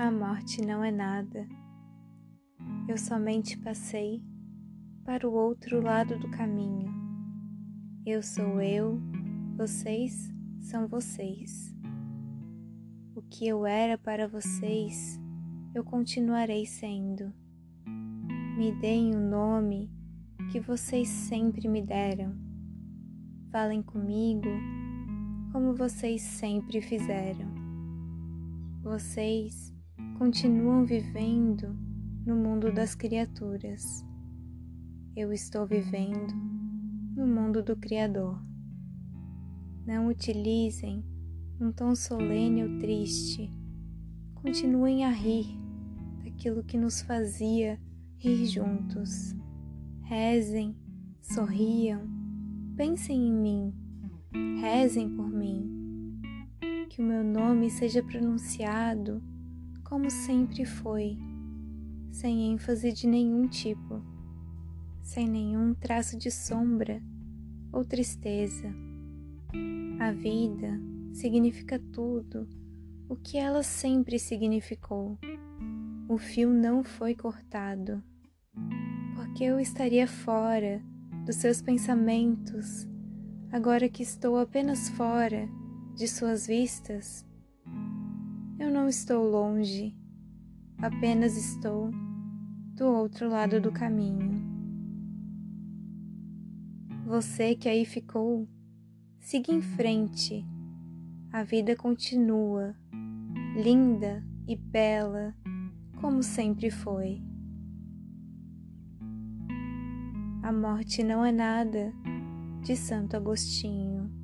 A morte não é nada. Eu somente passei para o outro lado do caminho. Eu sou eu, vocês são vocês. O que eu era para vocês, eu continuarei sendo. Me deem o nome que vocês sempre me deram. Falem comigo como vocês sempre fizeram. Vocês continuam vivendo no mundo das criaturas. Eu estou vivendo no mundo do Criador. Não utilizem um tom solene ou triste. Continuem a rir daquilo que nos fazia rir juntos. Rezem, sorriam, pensem em mim, rezem por mim. Que o meu nome seja pronunciado como sempre foi, sem ênfase de nenhum tipo, sem nenhum traço de sombra ou tristeza. A vida significa tudo o que ela sempre significou. O fio não foi cortado, porque eu estaria fora dos seus pensamentos, agora que estou apenas fora de suas vistas. Eu não estou longe, apenas estou do outro lado do caminho. Você que aí ficou, siga em frente a vida continua, linda e bela, como sempre foi. A morte não é nada, de Santo Agostinho.